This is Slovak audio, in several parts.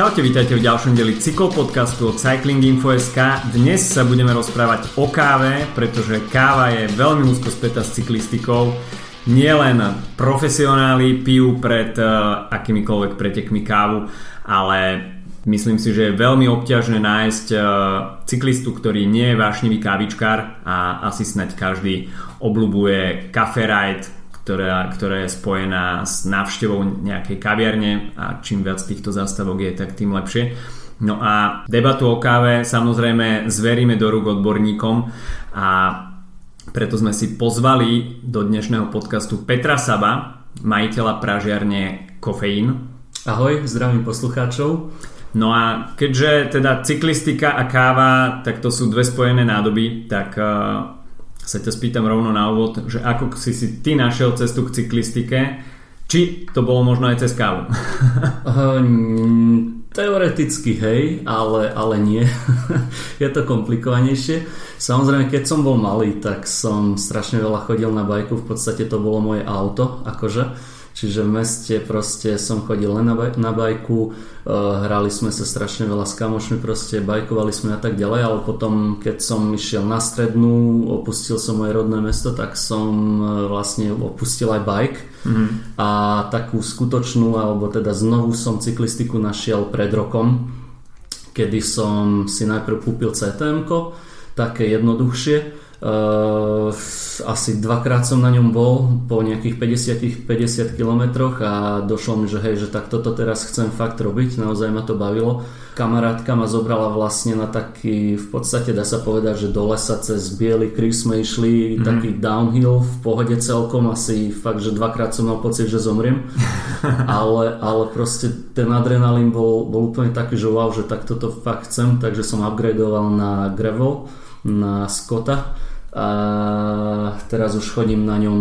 Čaute, vítajte v ďalšom deli cyklopodcastu od Cycling Info.sk. Dnes sa budeme rozprávať o káve, pretože káva je veľmi úzko spätá s cyklistikou. Nielen profesionáli pijú pred uh, akýmikoľvek pretekmi kávu, ale myslím si, že je veľmi obťažné nájsť uh, cyklistu, ktorý nie je vášnivý kávičkár a asi snať každý obľubuje Cafe Ride, ktorá, ktorá je spojená s návštevou nejakej kaviarne a čím viac týchto zástavok je, tak tým lepšie. No a debatu o káve samozrejme zveríme do rúk odborníkom a preto sme si pozvali do dnešného podcastu Petra Saba, majiteľa pražiarne Kofeín. Ahoj, zdravím poslucháčov. No a keďže teda cyklistika a káva, tak to sú dve spojené nádoby, tak sa ťa spýtam rovno na úvod, že ako si si ty našiel cestu k cyklistike, či to bolo možno aj cez kávu? Hm, teoreticky hej, ale, ale nie. je to komplikovanejšie. Samozrejme, keď som bol malý, tak som strašne veľa chodil na bajku. V podstate to bolo moje auto, akože Čiže v meste proste som chodil len na, baj, na bajku, uh, hrali sme sa strašne veľa s kamošmi, proste bajkovali sme a tak ďalej, ale potom keď som išiel na strednú, opustil som moje rodné mesto, tak som uh, vlastne opustil aj bajk mm-hmm. a takú skutočnú, alebo teda znovu som cyklistiku našiel pred rokom, kedy som si najprv kúpil ctm také jednoduchšie, asi dvakrát som na ňom bol po nejakých 50-50 kilometroch a došlo mi, že hej, že tak toto teraz chcem fakt robiť, naozaj ma to bavilo. Kamarátka ma zobrala vlastne na taký, v podstate dá sa povedať, že do lesa cez Bielý kríž sme išli, mm-hmm. taký downhill v pohode celkom, asi fakt, že dvakrát som mal pocit, že zomriem. ale, ale proste ten adrenalín bol, bol úplne taký, že wow, že tak toto fakt chcem, takže som upgradeoval na gravel, na Scotta a teraz už chodím na ňom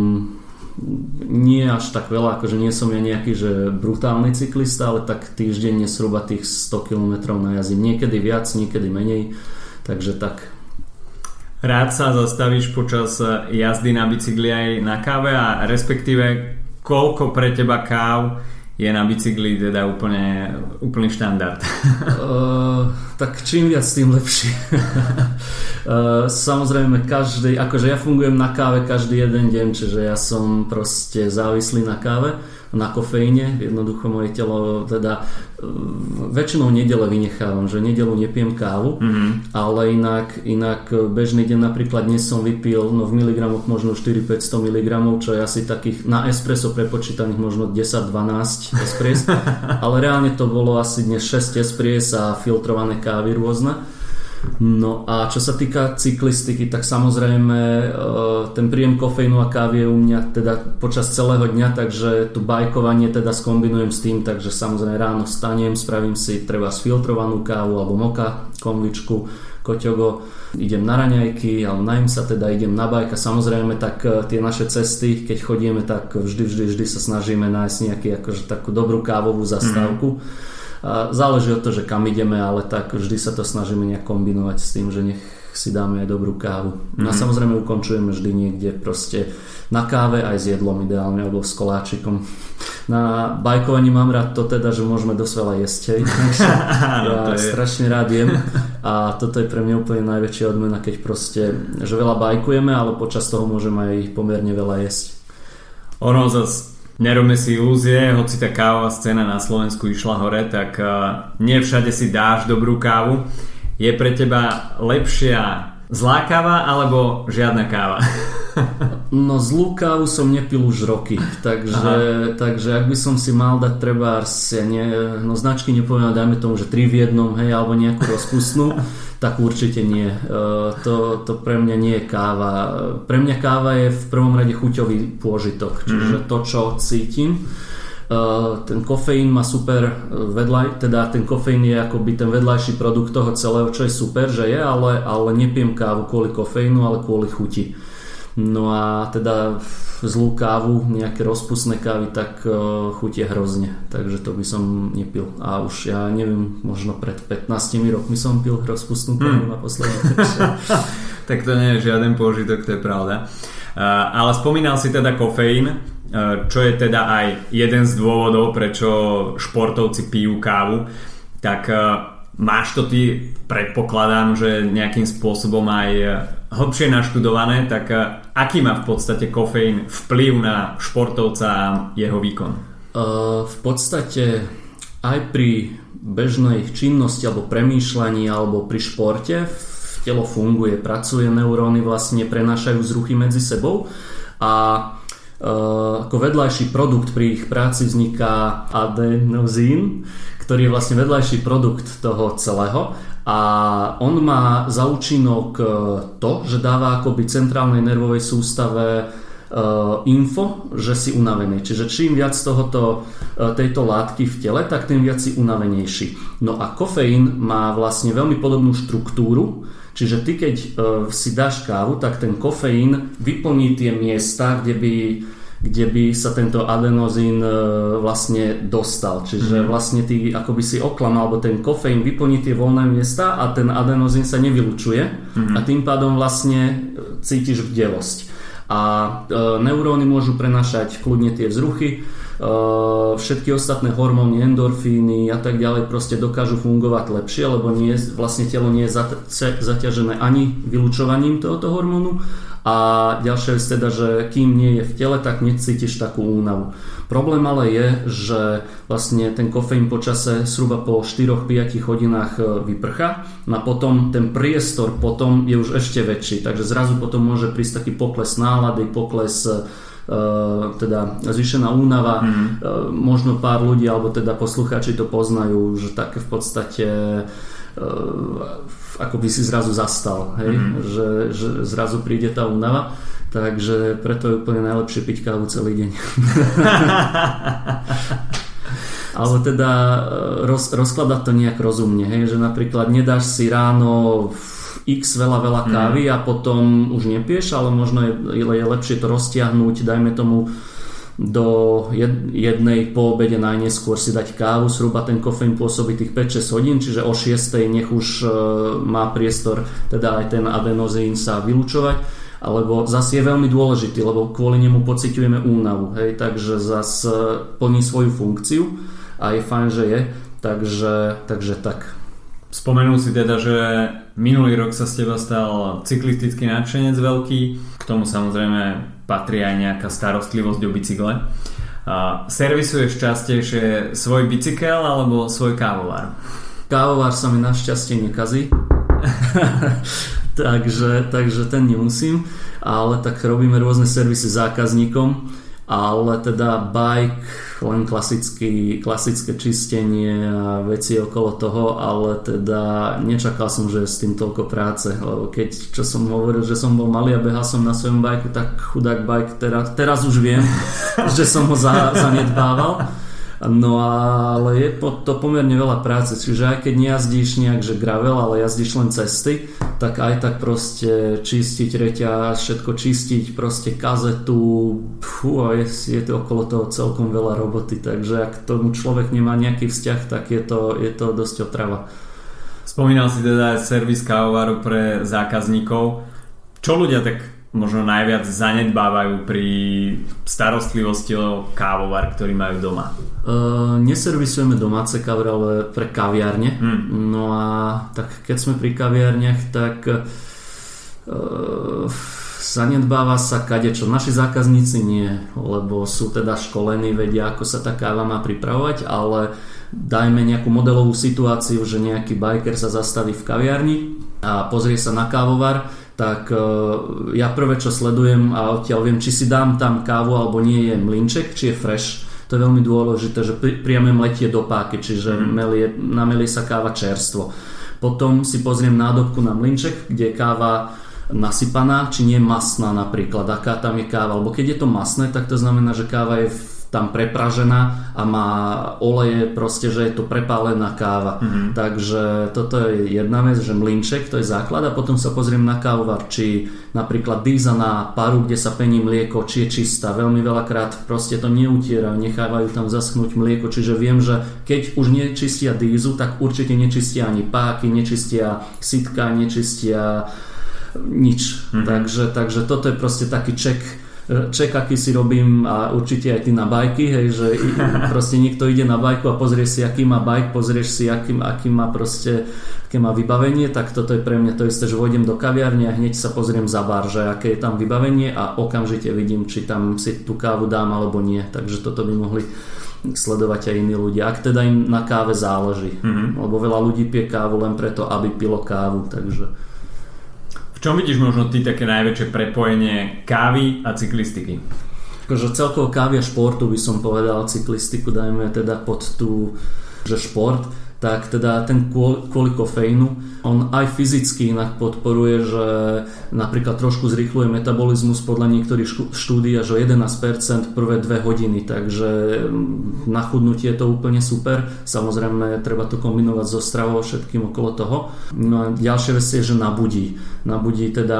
nie až tak veľa, akože nie som ja nejaký že brutálny cyklista, ale tak týždenne zhruba tých 100 km najazdím. Niekedy viac, niekedy menej, takže tak. Rád sa zastavíš počas jazdy na bicykli aj na káve a respektíve koľko pre teba káv je na bicykli teda úplne, úplný štandard? uh, tak čím viac, tým lepšie. uh, samozrejme, každý, akože ja fungujem na káve každý jeden deň, čiže ja som proste závislý na káve na kofeíne. Jednoducho moje telo teda e, väčšinou nedele vynechávam, že nedelu nepijem kávu, mm-hmm. ale inak, inak bežný deň napríklad dnes som vypil no v miligramoch možno 4-500 mg, čo je asi takých na espresso prepočítaných možno 10-12 espres, ale reálne to bolo asi dnes 6 espres a filtrované kávy rôzne. No a čo sa týka cyklistiky, tak samozrejme e, ten príjem kofeínu a kávy je u mňa teda počas celého dňa, takže tu bajkovanie teda skombinujem s tým, takže samozrejme ráno stanem, spravím si treba sfiltrovanú kávu alebo moka, konvičku, koťogo, idem na raňajky, alebo najím sa teda, idem na bajka. Samozrejme, tak e, tie naše cesty, keď chodíme, tak vždy, vždy, vždy sa snažíme nájsť nejaký, akože takú dobrú kávovú zastávku. Mm-hmm Záleží od toho, že kam ideme, ale tak vždy sa to snažíme nejak kombinovať s tým, že nech si dáme aj dobrú kávu. No a mhm. samozrejme ukončujeme vždy niekde proste na káve aj s jedlom ideálne alebo s koláčikom. Na bajkovaní mám rád to teda, že môžeme dosť veľa jesť. Hej. ja je... strašne rád jem a toto je pre mňa úplne najväčšia odmena, keď proste, že veľa bajkujeme, ale počas toho môžem aj pomerne veľa jesť. Ono zase nerobme si ilúzie, hoci tá kávová scéna na Slovensku išla hore, tak uh, nie všade si dáš dobrú kávu. Je pre teba lepšia zlá káva alebo žiadna káva? no zlú kávu som nepil už roky, takže, takže ak by som si mal dať treba ja nie, no značky nepoviem, dajme tomu, že tri v jednom, hej, alebo nejakú rozpustnú, tak určite nie. E, to, to pre mňa nie je káva. Pre mňa káva je v prvom rade chuťový pôžitok, čiže mm. to, čo cítim. Uh, ten kofeín má super vedľaj, teda ten kofeín je akoby ten vedľajší produkt toho celého, čo je super, že je, ale, ale nepijem kávu kvôli kofeínu, ale kvôli chuti. No a teda zlú kávu, nejaké rozpustné kávy, tak uh, chutie hrozne, takže to by som nepil. A už ja neviem, možno pred 15 rokmi som pil rozpustnú kávu hmm. naposledy. tak to nie je žiaden pôžitok, to je pravda. Uh, ale spomínal si teda kofeín, uh, čo je teda aj jeden z dôvodov, prečo športovci pijú kávu. tak máš to ty, predpokladám, že nejakým spôsobom aj hlbšie naštudované, tak aký má v podstate kofeín vplyv na športovca a jeho výkon? v podstate aj pri bežnej činnosti alebo premýšľaní alebo pri športe v telo funguje, pracuje, neuróny vlastne prenášajú zruchy medzi sebou a e, ako vedľajší produkt pri ich práci vzniká adenozín, ktorý je vlastne vedľajší produkt toho celého a on má za účinok e, to, že dáva akoby centrálnej nervovej sústave uh, info, že si unavený. Čiže čím viac tohoto, uh, tejto látky v tele, tak tým viac si unavenejší. No a kofeín má vlastne veľmi podobnú štruktúru, čiže ty keď si dáš kávu, tak ten kofeín vyplní tie miesta, kde by kde by sa tento adenozín vlastne dostal. Čiže mm. vlastne ty akoby si oklam, alebo ten kofeín vyplní tie voľné miesta a ten adenozín sa nevylučuje mm. a tým pádom vlastne cítiš vdelosť a e, neuróny môžu prenašať kľudne tie vzruchy, e, všetky ostatné hormóny, endorfíny a tak ďalej proste dokážu fungovať lepšie, lebo nie, vlastne telo nie je zaťažené ani vylúčovaním tohoto hormónu. A ďalšia vec teda, že kým nie je v tele, tak necítiš takú únavu. Problém ale je, že vlastne ten kofeín počase zhruba po 4-5 hodinách e, vyprcha no a potom ten priestor potom je už ešte väčší, takže zrazu potom môže prísť taký pokles nálady, pokles Uh, teda zvýšená únava. Mm. Možno pár ľudí, alebo teda poslucháči to poznajú, že také v podstate uh, ako by si zrazu zastal, hej? Mm-hmm. Že, že zrazu príde tá únava. Takže preto je úplne najlepšie piť kávu celý deň. Alebo teda e, roz, rozkladať to nejak rozumne, hej? že napríklad nedáš si ráno x veľa, veľa mhm. kávy mm. a potom už nepieš, ale možno je, je lepšie to roztiahnuť, dajme tomu do jednej po obede najneskôr si dať kávu, zhruba ten kofeín pôsobí tých 5-6 hodín, čiže o 6 nech už e, má priestor teda aj ten adenozín sa vylúčovať alebo zase je veľmi dôležitý, lebo kvôli nemu pociťujeme únavu, hej, takže zase plní svoju funkciu a je fajn, že je, takže, takže tak. Spomenul si teda, že minulý rok sa z teba stal cyklistický nadšenec veľký, k tomu samozrejme patrí aj nejaká starostlivosť o bicykle. A servisuješ častejšie svoj bicykel alebo svoj kávovar? Kávovar sa mi našťastie nekazí. takže, takže ten nemusím. Ale tak robíme rôzne servisy zákazníkom ale teda bike, len klasický, klasické čistenie a veci okolo toho, ale teda nečakal som, že s tým toľko práce, lebo keď, čo som hovoril, že som bol malý a behal som na svojom bajku, tak chudák bike, teraz, teraz už viem, že som ho za, zanedbával No ale je to pomerne veľa práce, čiže aj keď nejazdíš nejak, že gravel, ale jazdíš len cesty, tak aj tak proste čistiť reťaz, všetko čistiť, proste kazetu, fú, a je, je to okolo toho celkom veľa roboty, takže ak tomu človek nemá nejaký vzťah, tak je to, je to dosť otrava. Spomínal si teda aj servis kávovaru pre zákazníkov. Čo ľudia tak možno najviac zanedbávajú pri starostlivosti o kávovar, ktorý majú doma? Uh, neservisujeme domáce kávy, ale pre kaviárne. Hmm. No a tak keď sme pri kaviárniach, tak uh, zanedbáva sa kadečo. Naši zákazníci nie, lebo sú teda školení, vedia, ako sa tá káva má pripravovať, ale dajme nejakú modelovú situáciu, že nejaký biker sa zastaví v kaviarni a pozrie sa na kávovar tak e, ja prvé čo sledujem a odtiaľ viem, či si dám tam kávu alebo nie je mlinček, či je fresh. To je veľmi dôležité, že pri, priame mletie do páky, čiže mm. melie, namelie sa káva čerstvo. Potom si pozriem nádobku na mlinček, kde je káva nasypaná, či nie je masná napríklad, aká tam je káva. Alebo keď je to masné, tak to znamená, že káva je v tam prepražená a má oleje, proste, že je to prepálená káva. Mm-hmm. Takže toto je jedna vec, že mlinček, to je základ a potom sa pozriem na kávovar, či napríklad dýza na paru, kde sa pení mlieko, či je čistá. Veľmi veľakrát proste to neutierajú, nechávajú tam zaschnúť mlieko, čiže viem, že keď už nečistia dýzu, tak určite nečistia ani páky, nečistia sitka, nečistia nič. Mm-hmm. Takže, takže toto je proste taký ček ček, aký si robím a určite aj ty na bajky, hej, že proste niekto ide na bajku a pozrieš si, aký má bajk, pozrieš si, aký, aký má proste aké má vybavenie, tak toto je pre mňa to isté, že vojdem do kaviarne a hneď sa pozriem za bar, že aké je tam vybavenie a okamžite vidím, či tam si tú kávu dám alebo nie. Takže toto by mohli sledovať aj iní ľudia, ak teda im na káve záleží. Mm-hmm. Lebo veľa ľudí pije kávu len preto, aby pilo kávu, takže... V čom vidíš možno ty také najväčšie prepojenie kávy a cyklistiky? Akože celkovo kávy a športu by som povedal, cyklistiku dajme teda pod tú, že šport tak teda ten kvôli kofeínu, on aj fyzicky inak podporuje, že napríklad trošku zrýchluje metabolizmus podľa niektorých štúdí až o 11% prvé dve hodiny, takže mm, na chudnutie je to úplne super. Samozrejme, treba to kombinovať so stravou všetkým okolo toho. No a ďalšia vec je, že nabudí. Nabudí teda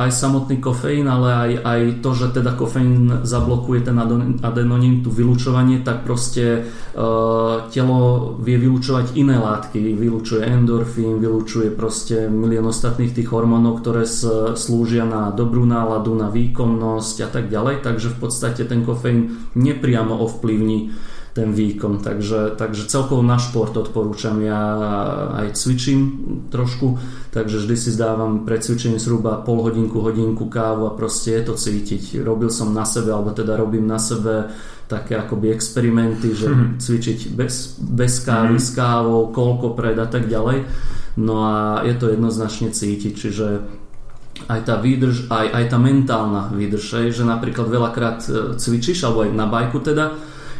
aj samotný kofeín, ale aj, aj to, že teda kofeín zablokuje ten adenonín, tú vylúčovanie, tak proste uh, telo vie vylúčovať iné látky, vylúčuje endorfín, vylúčuje proste milión ostatných tých hormónov, ktoré slúžia na dobrú náladu, na výkonnosť a tak ďalej, takže v podstate ten kofeín nepriamo ovplyvní ten výkon. Takže, takže celkovo na šport odporúčam. Ja aj cvičím trošku, takže vždy si zdávam pred cvičením zhruba pol hodinku, hodinku kávu a proste je to cítiť. Robil som na sebe, alebo teda robím na sebe také akoby experimenty, že mm-hmm. cvičiť bez, bez kávy, mm-hmm. s kávou, koľko pred a tak ďalej. No a je to jednoznačne cítiť, čiže aj tá výdrž, aj, aj tá mentálna výdrž, že napríklad veľakrát e, cvičíš, alebo aj na bajku teda,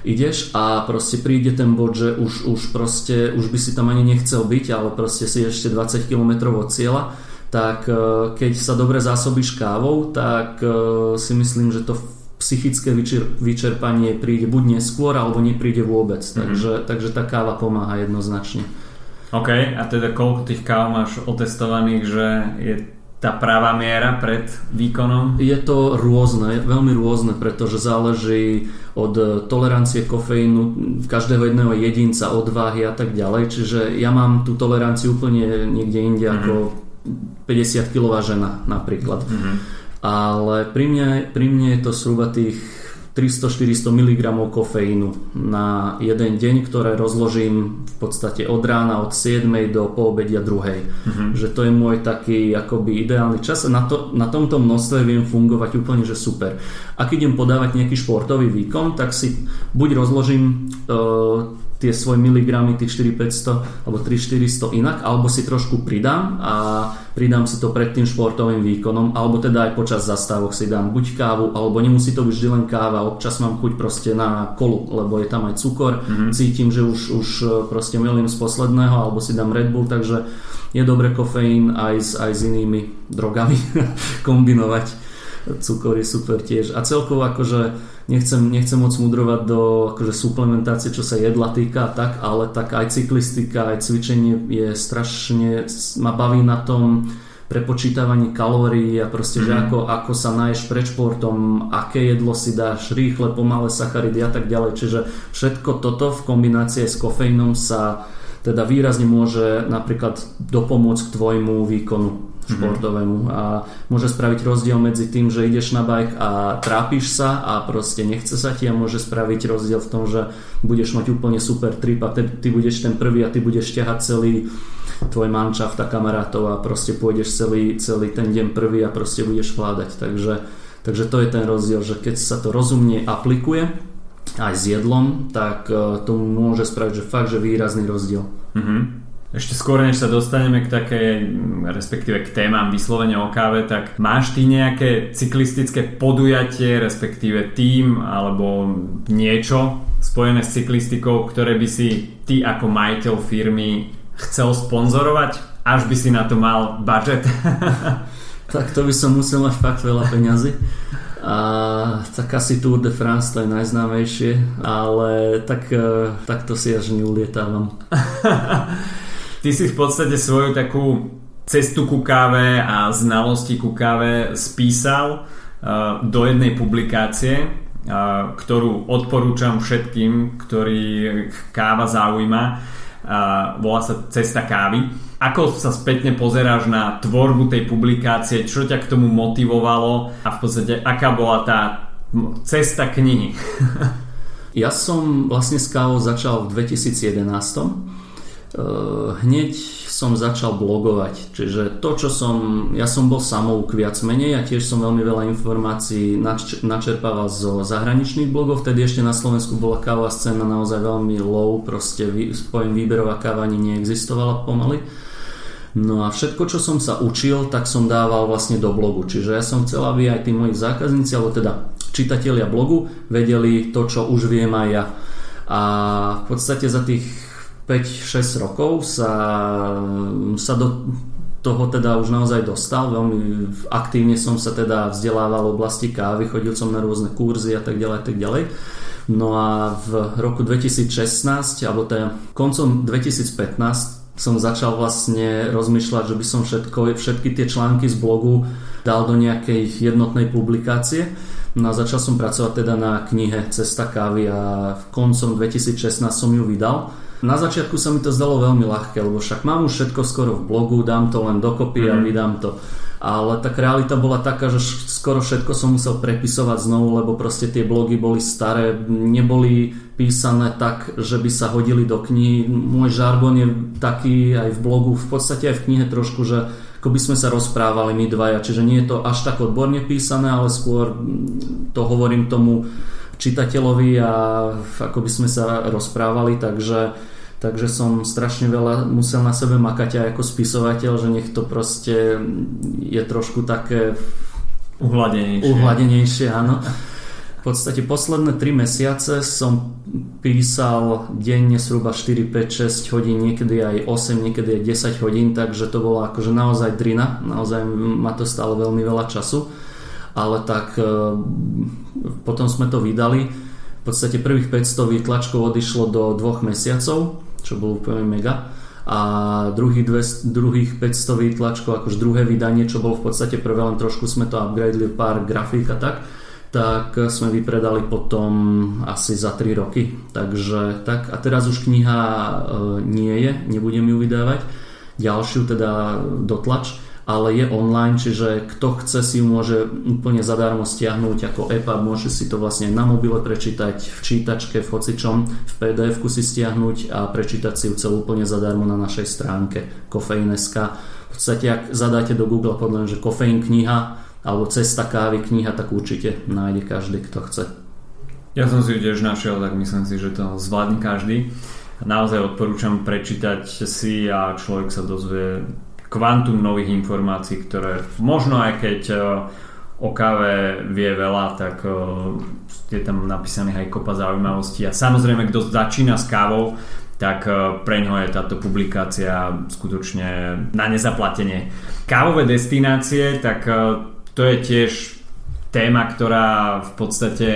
ideš a proste príde ten bod, že už, už proste, už by si tam ani nechcel byť, ale proste si ešte 20 km od cieľa, tak e, keď sa dobre zásobíš kávou, tak e, si myslím, že to psychické vyčerpanie príde buď neskôr, alebo nepríde vôbec. Mm-hmm. Takže, takže tá káva pomáha jednoznačne. OK, a teda koľko tých káv máš otestovaných, že je tá pravá miera pred výkonom? Je to rôzne, veľmi rôzne, pretože záleží od tolerancie kofeínu každého jedného jedinca, odvahy a tak ďalej. Čiže ja mám tú toleranciu úplne niekde inde mm-hmm. ako 50 kilová žena napríklad. Mm-hmm ale pri mne, pri mne je to zhruba tých 300-400 mg kofeínu na jeden deň, ktoré rozložím v podstate od rána od 7 do poobedia druhej. Mm-hmm. Že to je môj taký akoby ideálny čas a na, to, na tomto množstve viem fungovať úplne, že super. Ak idem podávať nejaký športový výkon, tak si buď rozložím uh, tie svoje miligramy, tých 4500 alebo 3400 inak, alebo si trošku pridám a pridám si to pred tým športovým výkonom, alebo teda aj počas zastávok si dám buď kávu, alebo nemusí to byť vždy len káva, občas mám chuť proste na kolu, lebo je tam aj cukor, mm-hmm. cítim, že už, už e, proste milím z posledného, alebo si dám Red Bull, takže je dobre kofeín aj s, aj s inými drogami kombinovať cukor je super tiež. A celkovo akože nechcem, nechcem moc mudrovať do akože suplementácie, čo sa jedla týka tak, ale tak aj cyklistika, aj cvičenie je strašne, ma baví na tom prepočítavanie kalórií a proste, že mhm. ako, ako sa náješ pred športom, aké jedlo si dáš, rýchle, pomalé sacharidy a tak ďalej. Čiže všetko toto v kombinácii s kofeínom sa teda výrazne môže napríklad dopomôcť k tvojmu výkonu športovému a môže spraviť rozdiel medzi tým, že ideš na bike a trápiš sa a proste nechce sa ti a môže spraviť rozdiel v tom, že budeš mať úplne super trip a ty, ty budeš ten prvý a ty budeš ťahať celý tvoj manšaft a kamarátov a proste pôjdeš celý, celý ten deň prvý a proste budeš vládať. Takže, takže to je ten rozdiel, že keď sa to rozumne aplikuje aj s jedlom, tak e, to môže spraviť, že fakt, že výrazný rozdiel. Mm-hmm. Ešte skôr, než sa dostaneme k takej, respektíve k témam vyslovene o káve, tak máš ty nejaké cyklistické podujatie, respektíve tým alebo niečo spojené s cyklistikou, ktoré by si ty ako majiteľ firmy chcel sponzorovať, až by si na to mal budget? tak to by som musel mať fakt veľa peňazí. A tak asi Tour de France to je najznámejšie, ale tak, eh, tak to si až neulietávam. Ty si v podstate svoju takú cestu ku káve a znalosti ku káve spísal uh, do jednej publikácie, uh, ktorú odporúčam všetkým, ktorí káva zaujíma. Uh, volá sa Cesta kávy. Ako sa spätne pozeráš na tvorbu tej publikácie, čo ťa k tomu motivovalo a v podstate aká bola tá cesta knihy. ja som vlastne s kávou začal v 2011 Eh, hneď som začal blogovať. Čiže to, čo som... Ja som bol samouk viac menej a tiež som veľmi veľa informácií nač, načerpával zo zahraničných blogov. Vtedy ešte na Slovensku bola kávová scéna naozaj veľmi low, proste pojem výberová káva ani neexistovala pomaly. No a všetko, čo som sa učil, tak som dával vlastne do blogu. Čiže ja som chcel, aby aj tí moji zákazníci, alebo teda čitatelia blogu, vedeli to, čo už viem aj ja. A v podstate za tých 5-6 rokov sa, sa do toho teda už naozaj dostal. Veľmi aktívne som sa teda vzdelával v oblasti kávy, chodil som na rôzne kurzy a tak ďalej a tak ďalej. No a v roku 2016, alebo teda koncom 2015 som začal vlastne rozmýšľať, že by som všetko, všetky tie články z blogu dal do nejakej jednotnej publikácie. No a začal som pracovať teda na knihe Cesta kávy a koncom 2016 som ju vydal. Na začiatku sa mi to zdalo veľmi ľahké, lebo však mám už všetko skoro v blogu, dám to len dokopy mm. a mhm. vydám to. Ale tak realita bola taká, že skoro všetko som musel prepisovať znovu, lebo proste tie blogy boli staré, neboli písané tak, že by sa hodili do knihy. Môj žargon je taký aj v blogu, v podstate aj v knihe trošku, že ako by sme sa rozprávali my dvaja, čiže nie je to až tak odborne písané, ale skôr to hovorím tomu čitateľovi a ako by sme sa rozprávali, takže, takže som strašne veľa musel na sebe makať aj ako spisovateľ, že nech to proste je trošku také uhladenejšie. Uhladenejšie, áno. V podstate posledné 3 mesiace som písal denne zhruba 4, 5, 6 hodín, niekedy aj 8, niekedy aj 10 hodín, takže to bolo akože naozaj drina, naozaj ma to stalo veľmi veľa času ale tak e, potom sme to vydali. V podstate prvých 500 výtlačkov odišlo do dvoch mesiacov, čo bolo úplne mega. A druhých, dve, druhých 500 výtlačkov, akože druhé vydanie, čo bolo v podstate prvé, len trošku sme to upgradeli, pár grafík a tak, tak sme vypredali potom asi za 3 roky. Takže tak, a teraz už kniha e, nie je, nebudem ju vydávať. Ďalšiu teda dotlač ale je online, čiže kto chce si ju môže úplne zadarmo stiahnuť ako EPUB, môže si to vlastne na mobile prečítať, v čítačke, v hocičom, v pdf si stiahnuť a prečítať si ju celú úplne zadarmo na našej stránke Kofeín.sk. V podstate, ak zadáte do Google podľa že kofeín kniha alebo cesta kávy kniha, tak určite nájde každý, kto chce. Ja som si ju tiež našiel, tak myslím si, že to zvládne každý. Naozaj odporúčam prečítať si a človek sa dozvie kvantum nových informácií, ktoré možno aj keď e, o káve vie veľa, tak e, je tam napísaných aj kopa zaujímavostí a samozrejme kto začína s kávou, tak e, pre ňo je táto publikácia skutočne na nezaplatenie. Kávové destinácie, tak to je tiež téma, ktorá v podstate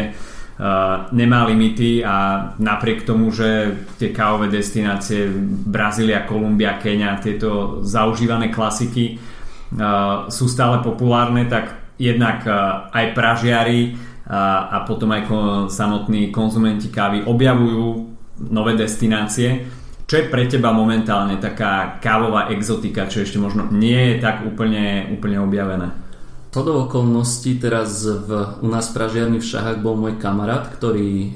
nemá limity a napriek tomu, že tie kávové destinácie Brazília, Kolumbia, Kenia, tieto zaužívané klasiky sú stále populárne, tak jednak aj pražiari a potom aj samotní konzumenti kávy objavujú nové destinácie. Čo je pre teba momentálne taká kávová exotika, čo ešte možno nie je tak úplne, úplne objavené? To do okolností teraz v, u nás v Pražiarni v Šahách bol môj kamarát, ktorý e,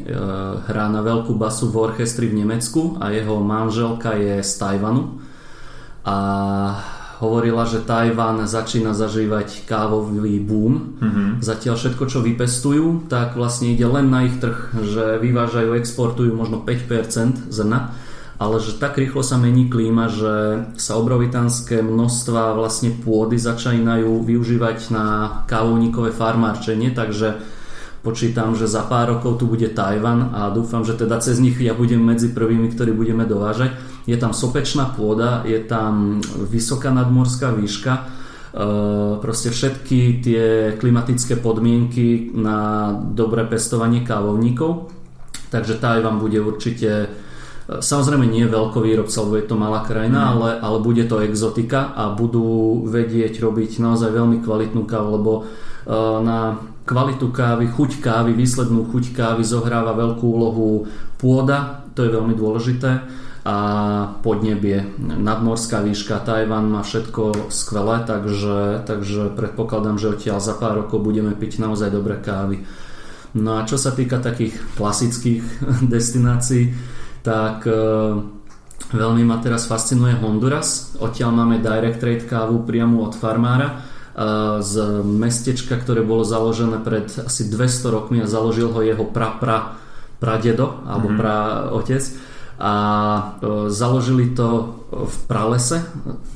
hrá na veľkú basu v orchestri v Nemecku a jeho manželka je z Tajvanu a hovorila, že Tajvan začína zažívať kávový boom. Mm-hmm. Zatiaľ všetko, čo vypestujú, tak vlastne ide len na ich trh, že vyvážajú, exportujú možno 5% zrna ale že tak rýchlo sa mení klíma, že sa obrovitánske množstva vlastne pôdy začínajú využívať na kávovníkové farmárčenie, takže počítam, že za pár rokov tu bude Tajvan a dúfam, že teda cez nich ja budem medzi prvými, ktorí budeme dovážať. Je tam sopečná pôda, je tam vysoká nadmorská výška, e, proste všetky tie klimatické podmienky na dobré pestovanie kávovníkov. Takže Tajvan bude určite Samozrejme nie je veľkovýrobca, lebo je to malá krajina, mm. ale, ale bude to exotika a budú vedieť robiť naozaj veľmi kvalitnú kávu, lebo uh, na kvalitu kávy, chuť kávy, výslednú chuť kávy zohráva veľkú úlohu pôda, to je veľmi dôležité a podnebie. Nadmorská výška, Tajvan má všetko skvelé, takže, takže predpokladám, že odtiaľ za pár rokov budeme piť naozaj dobré kávy. No a čo sa týka takých klasických destinácií, tak e, veľmi ma teraz fascinuje Honduras. Odtiaľ máme direct trade kávu priamo od farmára e, z mestečka, ktoré bolo založené pred asi 200 rokmi a založil ho jeho pra, pra, pradedo alebo mm-hmm. pra otec a e, založili to v pralese,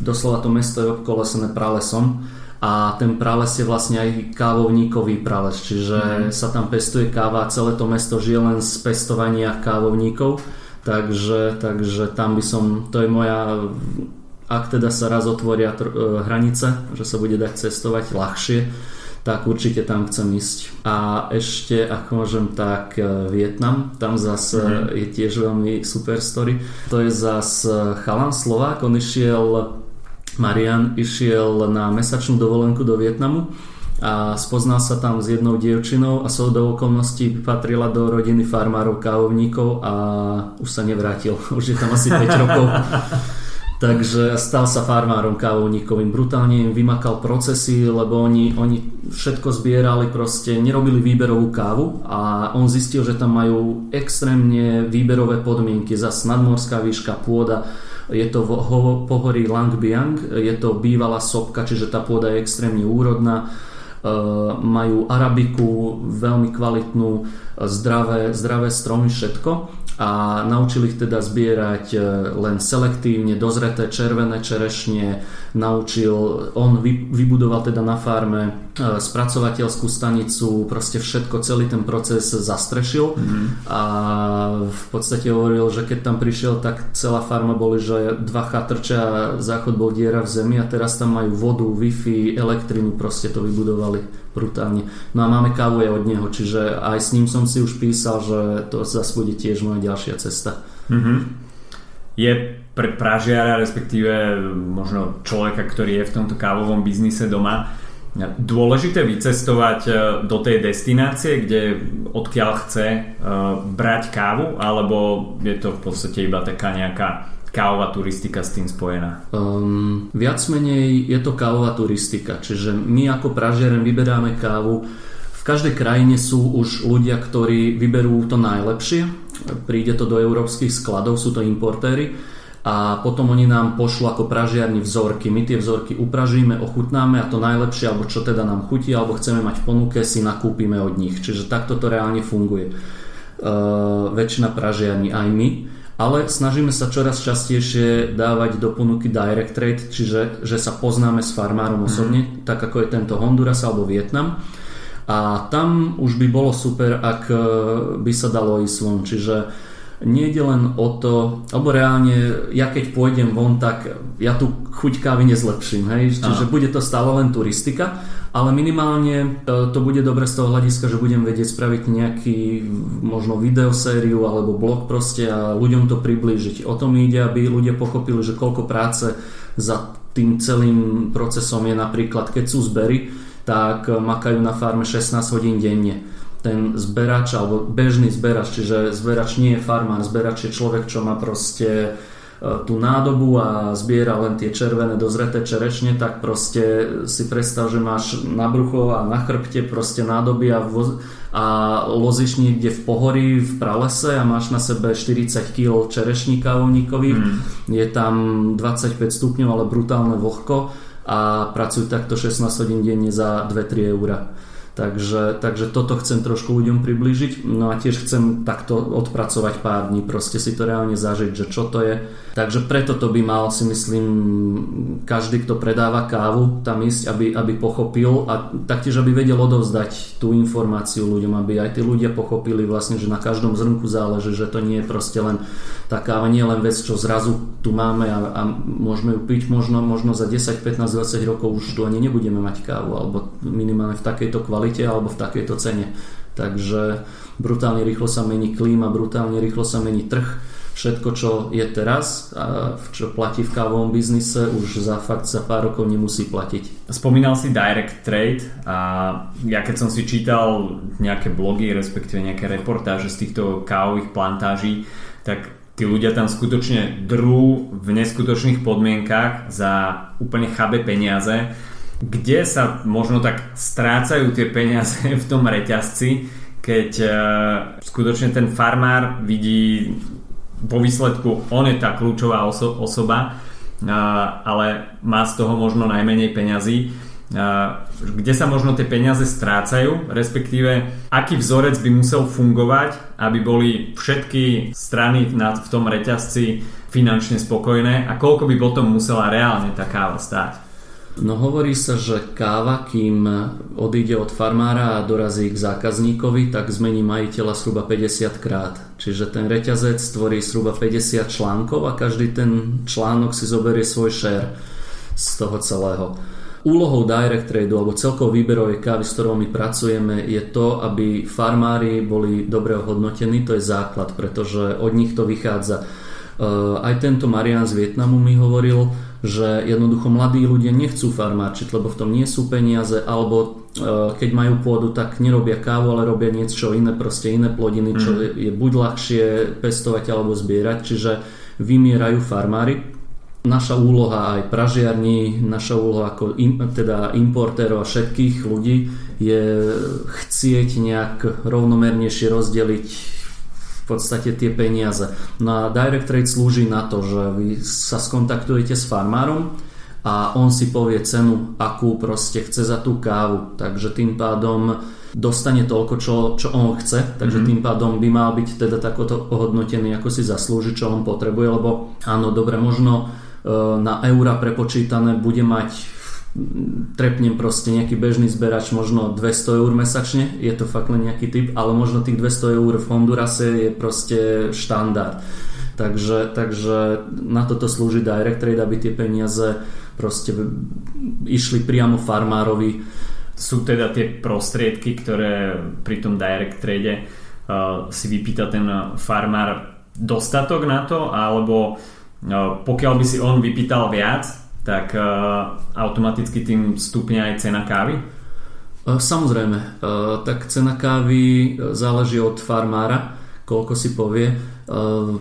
doslova to mesto je obkolesené pralesom a ten prales je vlastne aj kávovníkový prales, čiže mm. sa tam pestuje káva a celé to mesto žije len z pestovania kávovníkov, takže, takže tam by som, to je moja ak teda sa raz otvoria tr- e, hranice, že sa bude dať cestovať ľahšie, tak určite tam chcem ísť. A ešte, ak môžem, tak e, Vietnam, tam zase mm. je tiež veľmi super story. To je zase chalan Slovák, on išiel, Marian išiel na mesačnú dovolenku do Vietnamu a spoznal sa tam s jednou dievčinou a do okolností patrila do rodiny farmárov, kávovníkov a už sa nevrátil. Už je tam asi 5 rokov. Takže stal sa farmárom kávovníkovým. Brutálne im vymakal procesy, lebo oni, oni všetko zbierali, proste nerobili výberovú kávu a on zistil, že tam majú extrémne výberové podmienky. Zas nadmorská výška pôda, je to v pohorí Langbiang, je to bývalá sopka, čiže tá pôda je extrémne úrodná. Uh, majú arabiku, veľmi kvalitnú, zdravé, zdravé stromy, všetko. A naučil ich teda zbierať e, len selektívne dozreté červené čerešne, naučil, on vybudoval teda na farme e, spracovateľskú stanicu, proste všetko, celý ten proces zastrešil. Mm-hmm. a v podstate hovoril, že keď tam prišiel, tak celá farma boli, že dva chatrče a záchod bol diera v zemi a teraz tam majú vodu, Wi-Fi, elektrinu, proste to vybudovali brutálne. No a máme kávu aj od neho, čiže aj s ním som si už písal, že to zase bude tiež moja ďalšia cesta. Mm-hmm. Je pre pražiara, respektíve možno človeka, ktorý je v tomto kávovom biznise doma, dôležité vycestovať e, do tej destinácie, kde odkiaľ chce uh, brať kávu, alebo je to v podstate iba taká nejaká kávová turistika s tým spojená? Um, viac menej je to kávová turistika, čiže my ako pražiareň vyberáme kávu. V každej krajine sú už ľudia, ktorí vyberú to najlepšie. Príde to do európskych skladov, sú to importéry a potom oni nám pošlu ako pražiarni vzorky. My tie vzorky upražíme, ochutnáme a to najlepšie, alebo čo teda nám chutí, alebo chceme mať v ponuke, si nakúpime od nich. Čiže takto to reálne funguje. Uh, väčšina pražiarni, aj my ale snažíme sa čoraz častejšie dávať do ponuky direct trade, čiže že sa poznáme s farmárom osobne, mm. tak ako je tento Honduras alebo Vietnam. A tam už by bolo super, ak e, by sa dalo ísť von. Čiže nie je len o to, alebo reálne ja keď pôjdem von, tak ja tu chuť kávy nezlepším, hej? čiže Aha. bude to stále len turistika, ale minimálne to, to bude dobre z toho hľadiska, že budem vedieť spraviť nejaký možno videosériu alebo blog proste a ľuďom to priblížiť. O tom ide, aby ľudia pochopili, že koľko práce za tým celým procesom je napríklad, keď sú zbery, tak makajú na farme 16 hodín denne ten zberač alebo bežný zberač, čiže zberač nie je farmár, zberač je človek, čo má proste E, tú nádobu a zbiera len tie červené dozreté čerešne, tak proste si predstav, že máš na brucho a na chrbte proste nádoby a, voz, a lozíš niekde v pohorí v pralese a máš na sebe 40 kg čerešní kávovníkových, mm. je tam 25 stupňov, ale brutálne vlhko a pracujú takto 16 hodín denne za 2-3 eurá. Takže, takže toto chcem trošku ľuďom priblížiť. No a tiež chcem takto odpracovať pár dní, proste si to reálne zažiť, že čo to je. Takže preto to by mal si myslím každý, kto predáva kávu tam ísť, aby, aby pochopil a taktiež aby vedel odovzdať tú informáciu ľuďom, aby aj tí ľudia pochopili vlastne, že na každom zrnku záleží, že to nie je proste len tá káva, nie je len vec, čo zrazu tu máme a, a môžeme ju piť možno, možno za 10, 15, 20 rokov už tu ani nebudeme mať kávu alebo minimálne v takejto kvalite kvalite alebo v takejto cene. Takže brutálne rýchlo sa mení klíma, brutálne rýchlo sa mení trh. Všetko, čo je teraz a čo platí v kávovom biznise, už za fakt za pár rokov nemusí platiť. Spomínal si direct trade a ja keď som si čítal nejaké blogy, respektíve nejaké reportáže z týchto kávových plantáží, tak tí ľudia tam skutočne drú v neskutočných podmienkach za úplne chabé peniaze kde sa možno tak strácajú tie peniaze v tom reťazci, keď uh, skutočne ten farmár vidí vo výsledku, on je tá kľúčová oso- osoba, uh, ale má z toho možno najmenej peňazí kde sa možno tie peniaze strácajú, respektíve aký vzorec by musel fungovať, aby boli všetky strany v tom reťazci finančne spokojné a koľko by potom musela reálne tá stáť. No hovorí sa, že káva, kým odíde od farmára a dorazí k zákazníkovi, tak zmení majiteľa zhruba 50 krát. Čiže ten reťazec tvorí zhruba 50 článkov a každý ten článok si zoberie svoj share z toho celého. Úlohou direct trade alebo celkovo výberovej kávy, s ktorou my pracujeme, je to, aby farmári boli dobre hodnotení, to je základ, pretože od nich to vychádza. Uh, aj tento Marian z Vietnamu mi hovoril, že jednoducho mladí ľudia nechcú farmáčiť, lebo v tom nie sú peniaze, alebo uh, keď majú pôdu, tak nerobia kávu, ale robia niečo iné, proste iné plodiny, čo mm. je buď ľahšie pestovať alebo zbierať, čiže vymierajú farmári Naša úloha aj pražiarní, naša úloha ako im, teda importérov a všetkých ľudí je chcieť nejak rovnomernejšie rozdeliť podstate tie peniaze. No a Direct Trade slúži na to, že vy sa skontaktujete s farmárom a on si povie cenu, akú proste chce za tú kávu. Takže tým pádom dostane toľko, čo, čo on chce, takže mm-hmm. tým pádom by mal byť teda takoto ohodnotený, ako si zaslúži, čo on potrebuje, lebo áno, dobre, možno E, na eura prepočítané bude mať trepnem proste nejaký bežný zberač možno 200 eur mesačne, je to fakt len nejaký typ, ale možno tých 200 eur v Hondurase je proste štandard. Takže, takže na toto slúži direct trade, aby tie peniaze proste išli priamo farmárovi. Sú teda tie prostriedky, ktoré pri tom direct trade uh, si vypýta ten farmár dostatok na to, alebo No, pokiaľ by si on vypýtal viac, tak uh, automaticky tým stupňa aj cena kávy? E, samozrejme, e, tak cena kávy záleží od farmára, koľko si povie.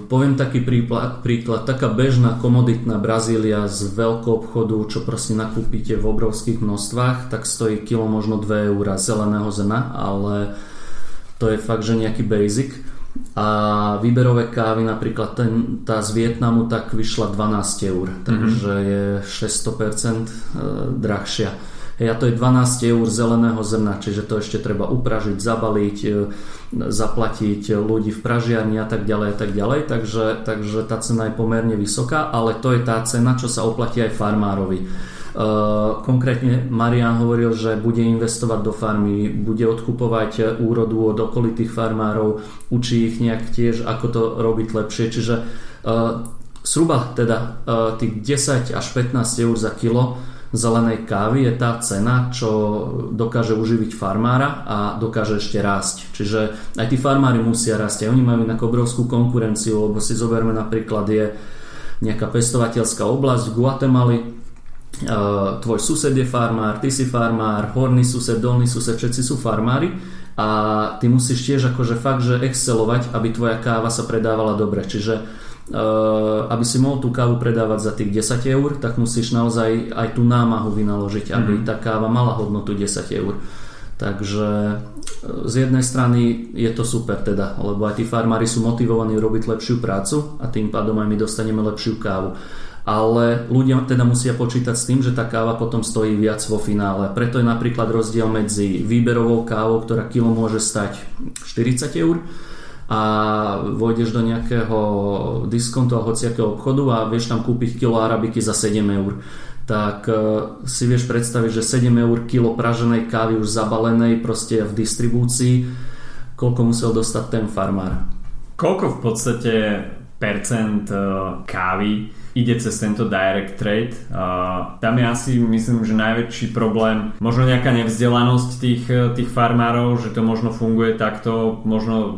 Poviem taký príklad, príklad taká bežná komoditná Brazília z veľkého obchodu, čo proste nakúpite v obrovských množstvách, tak stojí kilo možno 2 eur zeleného zrna, ale to je fakt, že nejaký basic a výberové kávy, napríklad ten, tá z Vietnamu, tak vyšla 12 eur, takže mm-hmm. je 600% e, drahšia. Hej, a to je 12 eur zeleného zrna, čiže to ešte treba upražiť, zabaliť, e, zaplatiť ľudí v pražiarni a tak ďalej a tak ďalej, takže, takže tá cena je pomerne vysoká, ale to je tá cena, čo sa oplatí aj farmárovi. Konkrétne Marian hovoril, že bude investovať do farmy, bude odkupovať úrodu od okolitých farmárov, učí ich nejak tiež, ako to robiť lepšie. Čiže sruba teda tých 10 až 15 eur za kilo zelenej kávy je tá cena, čo dokáže uživiť farmára a dokáže ešte rásť. Čiže aj tí farmári musia rásť. Oni majú nejakú obrovskú konkurenciu, lebo si zoberme napríklad je nejaká pestovateľská oblasť v Guatemali, tvoj sused je farmár, ty si farmár, horný sused, dolný sused, všetci sú farmári a ty musíš tiež akože fakt, že excelovať, aby tvoja káva sa predávala dobre. Čiže aby si mohol tú kávu predávať za tých 10 eur, tak musíš naozaj aj tú námahu vynaložiť, aby mm-hmm. tá káva mala hodnotu 10 eur. Takže z jednej strany je to super teda, lebo aj tí farmári sú motivovaní robiť lepšiu prácu a tým pádom aj my dostaneme lepšiu kávu ale ľudia teda musia počítať s tým, že tá káva potom stojí viac vo finále. Preto je napríklad rozdiel medzi výberovou kávou, ktorá kilo môže stať 40 eur a vojdeš do nejakého diskontu a hociakého obchodu a vieš tam kúpiť kilo arabiky za 7 eur tak e, si vieš predstaviť, že 7 eur kilo praženej kávy už zabalenej proste v distribúcii, koľko musel dostať ten farmár. Koľko v podstate percent e, kávy ide cez tento direct trade. Uh, tam je asi, myslím, že najväčší problém, možno nejaká nevzdelanosť tých, tých farmárov, že to možno funguje takto, možno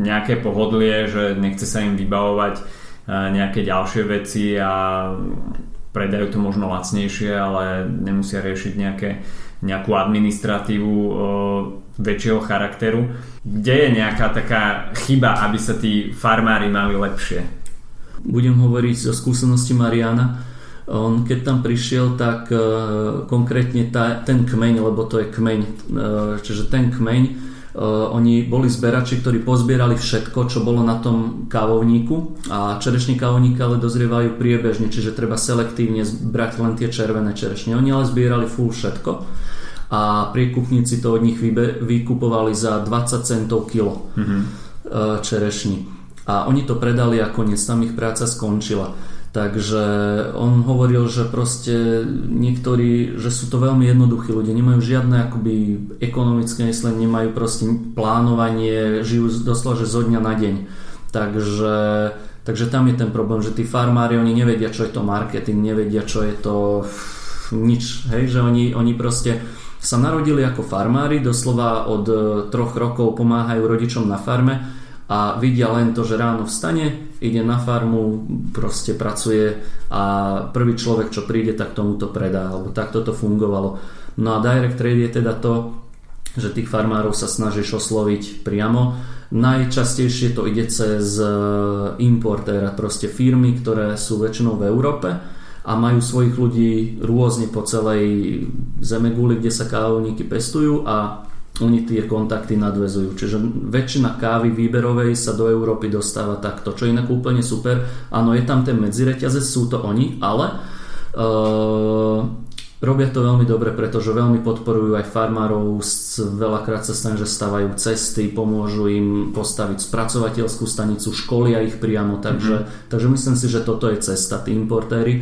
nejaké pohodlie, že nechce sa im vybavovať uh, nejaké ďalšie veci a predajú to možno lacnejšie, ale nemusia riešiť nejaké, nejakú administratívu uh, väčšieho charakteru. Kde je nejaká taká chyba, aby sa tí farmári mali lepšie? Budem hovoriť o skúsenosti Mariana. On keď tam prišiel, tak uh, konkrétne tá, ten kmeň, lebo to je kmeň, uh, čiže ten kmeň oni boli zberači, ktorí pozbierali všetko, čo bolo na tom kávovníku a čerešní kávovníky ale dozrievajú priebežne, čiže treba selektívne zbrať len tie červené čerešne. Oni ale zbierali full všetko a priekupníci to od nich vykupovali za 20 centov kilo mm-hmm. čerešní. A oni to predali a koniec, tam ich práca skončila. Takže on hovoril, že proste niektorí, že sú to veľmi jednoduchí ľudia, nemajú žiadne akoby ekonomické myslenie, nemajú proste plánovanie, žijú doslova, že zo dňa na deň. Takže, takže tam je ten problém, že tí farmári, oni nevedia, čo je to marketing, nevedia, čo je to nič, hej, že oni, oni proste sa narodili ako farmári, doslova od troch rokov pomáhajú rodičom na farme a vidia len to, že ráno vstane, ide na farmu, proste pracuje a prvý človek, čo príde, tak tomu to predá, alebo takto to fungovalo. No a direct trade je teda to, že tých farmárov sa snažíš osloviť priamo. Najčastejšie to ide cez e, importéra, proste firmy, ktoré sú väčšinou v Európe a majú svojich ľudí rôzne po celej zemeguli, kde sa kávovníky pestujú a oni tie kontakty nadvezujú. Čiže väčšina kávy výberovej sa do Európy dostáva takto, čo je inak úplne super. Áno, je tam ten medzireťazec, sú to oni, ale uh, robia to veľmi dobre, pretože veľmi podporujú aj farmárov, veľakrát sa stane, že stavajú cesty, pomôžu im postaviť spracovateľskú stanicu, školia ich priamo, takže, mm-hmm. takže myslím si, že toto je cesta, tí importéry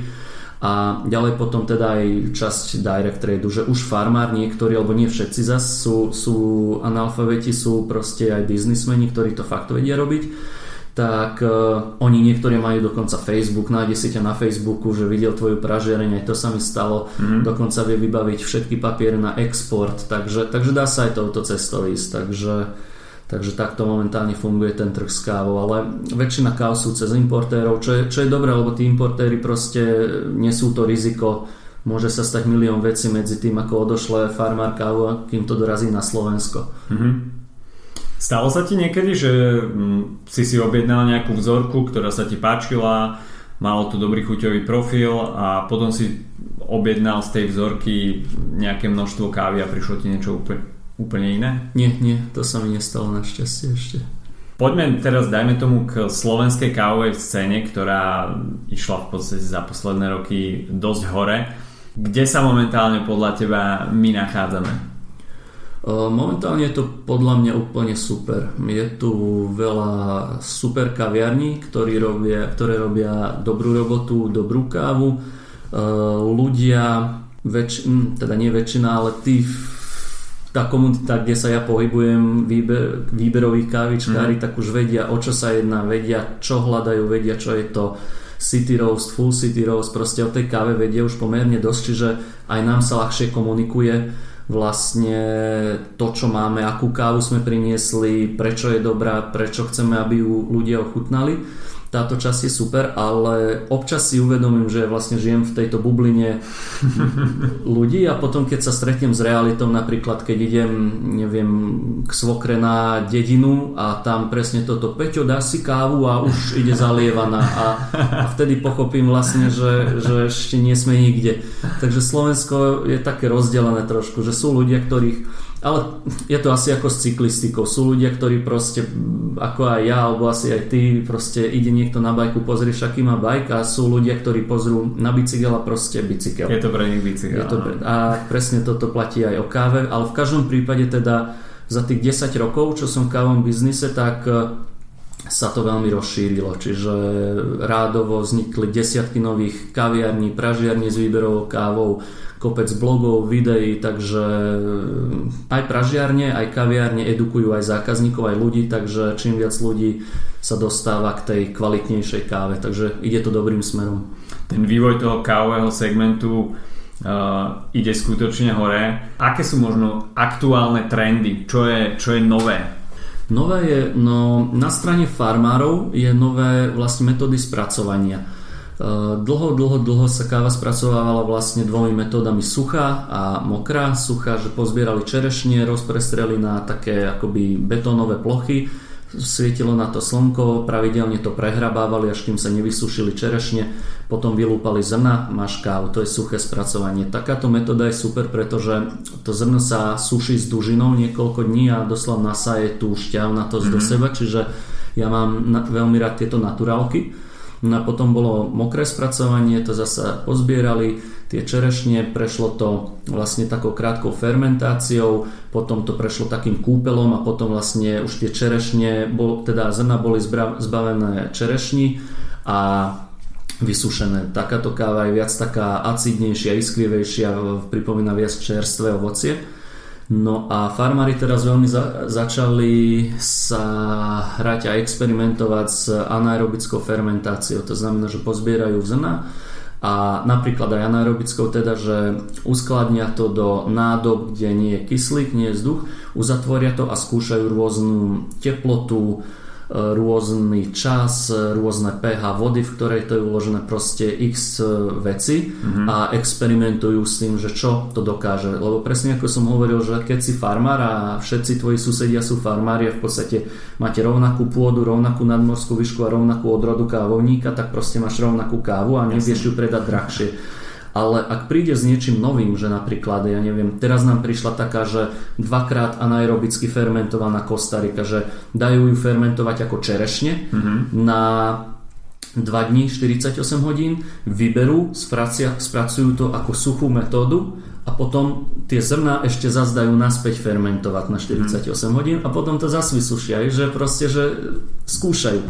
a ďalej potom teda aj časť direct trade, že už farmár niektorí, alebo nie všetci zas sú, sú analfabeti, sú proste aj biznismeni, ktorí to fakt vedia robiť tak uh, oni niektorí majú dokonca Facebook, nájde si ťa na Facebooku, že videl tvoju pražiareň, aj to sa mi stalo, mm. dokonca vie vybaviť všetky papiere na export, takže, takže dá sa aj touto cestou ísť, takže Takže takto momentálne funguje ten trh s kávou, ale väčšina káv sú cez importérov, čo je, čo je dobré, lebo tí importéry proste nesú to riziko. Môže sa stať milión vecí medzi tým, ako odošle farmár kávu, kým to dorazí na Slovensko. Mm-hmm. Stalo sa ti niekedy, že mm, si si objednal nejakú vzorku, ktorá sa ti páčila, malo to dobrý chuťový profil a potom si objednal z tej vzorky nejaké množstvo kávy a prišlo ti niečo úplne úplne iné? Nie, nie, to sa mi nestalo našťastie ešte. Poďme teraz, dajme tomu, k slovenskej kávovej scéne, ktorá išla v podstate za posledné roky dosť hore. Kde sa momentálne podľa teba my nachádzame? Momentálne je to podľa mňa úplne super. Je tu veľa super kaviarní, ktorí robia, ktoré robia dobrú robotu, dobrú kávu. Ľudia, väč, teda nie väčšina, ale tí tá komunita, kde sa ja pohybujem, výber, výberových kávičkári, mm. tak už vedia, o čo sa jedná, vedia, čo hľadajú, vedia, čo je to city roast, full city roast, proste o tej káve vedia už pomerne dosť, čiže aj nám sa ľahšie komunikuje vlastne to, čo máme, akú kávu sme priniesli, prečo je dobrá, prečo chceme, aby ju ľudia ochutnali táto časť je super, ale občas si uvedomím, že vlastne žijem v tejto bubline ľudí a potom keď sa stretnem s realitou, napríklad keď idem, neviem, k svokre na dedinu a tam presne toto, Peťo, dá si kávu a už ide zalievaná a, a vtedy pochopím vlastne, že, že ešte nie sme nikde. Takže Slovensko je také rozdelené trošku, že sú ľudia, ktorých ale je to asi ako s cyklistikou. Sú ľudia, ktorí proste, ako aj ja, alebo asi aj ty, proste ide niekto na bajku, pozrieš, aký má bajk a sú ľudia, ktorí pozrú na bicykel a proste bicykel. Je to pre nich bicykel. Je to pre, a presne toto platí aj o káve, ale v každom prípade teda za tých 10 rokov, čo som v kávom biznise, tak e, sa to veľmi rozšírilo, čiže rádovo vznikli desiatky nových kaviarní, pražiarní s výberovou kávou, kopec blogov, videí, takže eh, aj pražiarne, aj kaviárne edukujú aj zákazníkov, aj ľudí, takže čím viac ľudí sa dostáva k tej kvalitnejšej káve, takže ide to dobrým smerom. Ten vývoj toho kávového segmentu uh, ide skutočne hore. Aké sú možno aktuálne trendy? Čo je, čo je nové? Nové je, no na strane farmárov je nové vlastne metódy spracovania dlho, dlho, dlho sa káva spracovávala vlastne dvomi metódami suchá a mokrá. Suchá, že pozbierali čerešne, rozprestreli na také akoby betónové plochy, svietilo na to slnko, pravidelne to prehrabávali, až kým sa nevysušili čerešne, potom vylúpali zrna, máš kávu, to je suché spracovanie. Takáto metóda je super, pretože to zrno sa suší s dužinou niekoľko dní a doslova nasaje tú šťav na to mm-hmm. do seba, čiže ja mám na, veľmi rád tieto naturálky. No a potom bolo mokré spracovanie, to zasa pozbierali, tie čerešne, prešlo to vlastne takou krátkou fermentáciou, potom to prešlo takým kúpelom a potom vlastne už tie čerešne, teda zrna boli zbavené čerešni a vysušené. Takáto káva je viac taká acidnejšia, iskrivejšia, pripomína viac čerstvé ovocie. No a farmári teraz veľmi za, začali sa hrať a experimentovať s anaerobickou fermentáciou. To znamená, že pozbierajú zrna a napríklad aj anaerobickou teda, že uskladnia to do nádob, kde nie je kyslík, nie je vzduch, uzatvoria to a skúšajú rôznu teplotu, rôzny čas, rôzne pH vody, v ktorej to je uložené proste x veci mm-hmm. a experimentujú s tým, že čo to dokáže. Lebo presne ako som hovoril, že keď si farmár a všetci tvoji susedia sú farmári a v podstate máte rovnakú pôdu, rovnakú nadmorskú výšku a rovnakú odrodu kávovníka, tak proste máš rovnakú kávu a nevieš ju predať drahšie. Ale ak príde s niečím novým, že napríklad, ja neviem, teraz nám prišla taká, že dvakrát anaerobicky fermentovaná kostarika, že dajú ju fermentovať ako čerešne mm-hmm. na 2 dní, 48 hodín, vyberú, spracia, spracujú to ako suchú metódu a potom tie zrná ešte zazdajú naspäť fermentovať na 48 mm. hodín a potom to zase vysušia, že proste, že skúšajú.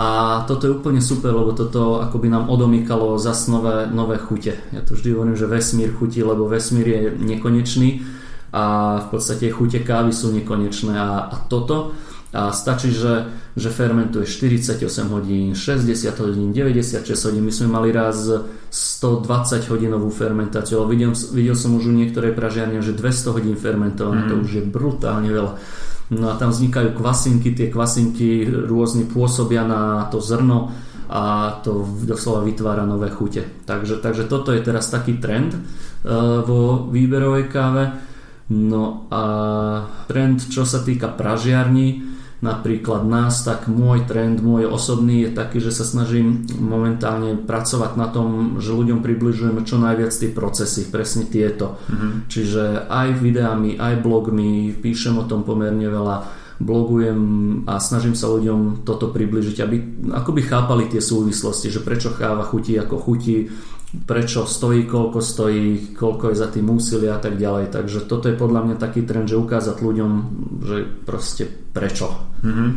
A toto je úplne super, lebo toto akoby nám odomýkalo zas nové, nové chute. Ja to vždy hovorím, že vesmír chutí, lebo vesmír je nekonečný a v podstate chute kávy sú nekonečné a, a toto a stačí, že, že fermentuje 48 hodín, 60 hodín, 96 hodín. My sme mali raz 120 hodinovú fermentáciu, ale videl, videl som už u niektorej pražiarne, že 200 hodín fermentované, mm. to už je brutálne veľa. No a tam vznikajú kvasinky, tie kvasinky rôzne pôsobia na to zrno a to doslova vytvára nové chute. Takže, takže toto je teraz taký trend uh, vo výberovej káve. No a trend, čo sa týka pražiarní, napríklad nás, tak môj trend, môj osobný je taký, že sa snažím momentálne pracovať na tom, že ľuďom približujeme čo najviac tie procesy, presne tieto. Mm-hmm. Čiže aj videami, aj blogmi, píšem o tom pomerne veľa, blogujem a snažím sa ľuďom toto približiť, aby akoby chápali tie súvislosti, že prečo káva chutí ako chutí, prečo stojí, koľko stojí, koľko je za tým úsilia a tak ďalej. Takže toto je podľa mňa taký trend, že ukázať ľuďom, že proste prečo. Mm-hmm.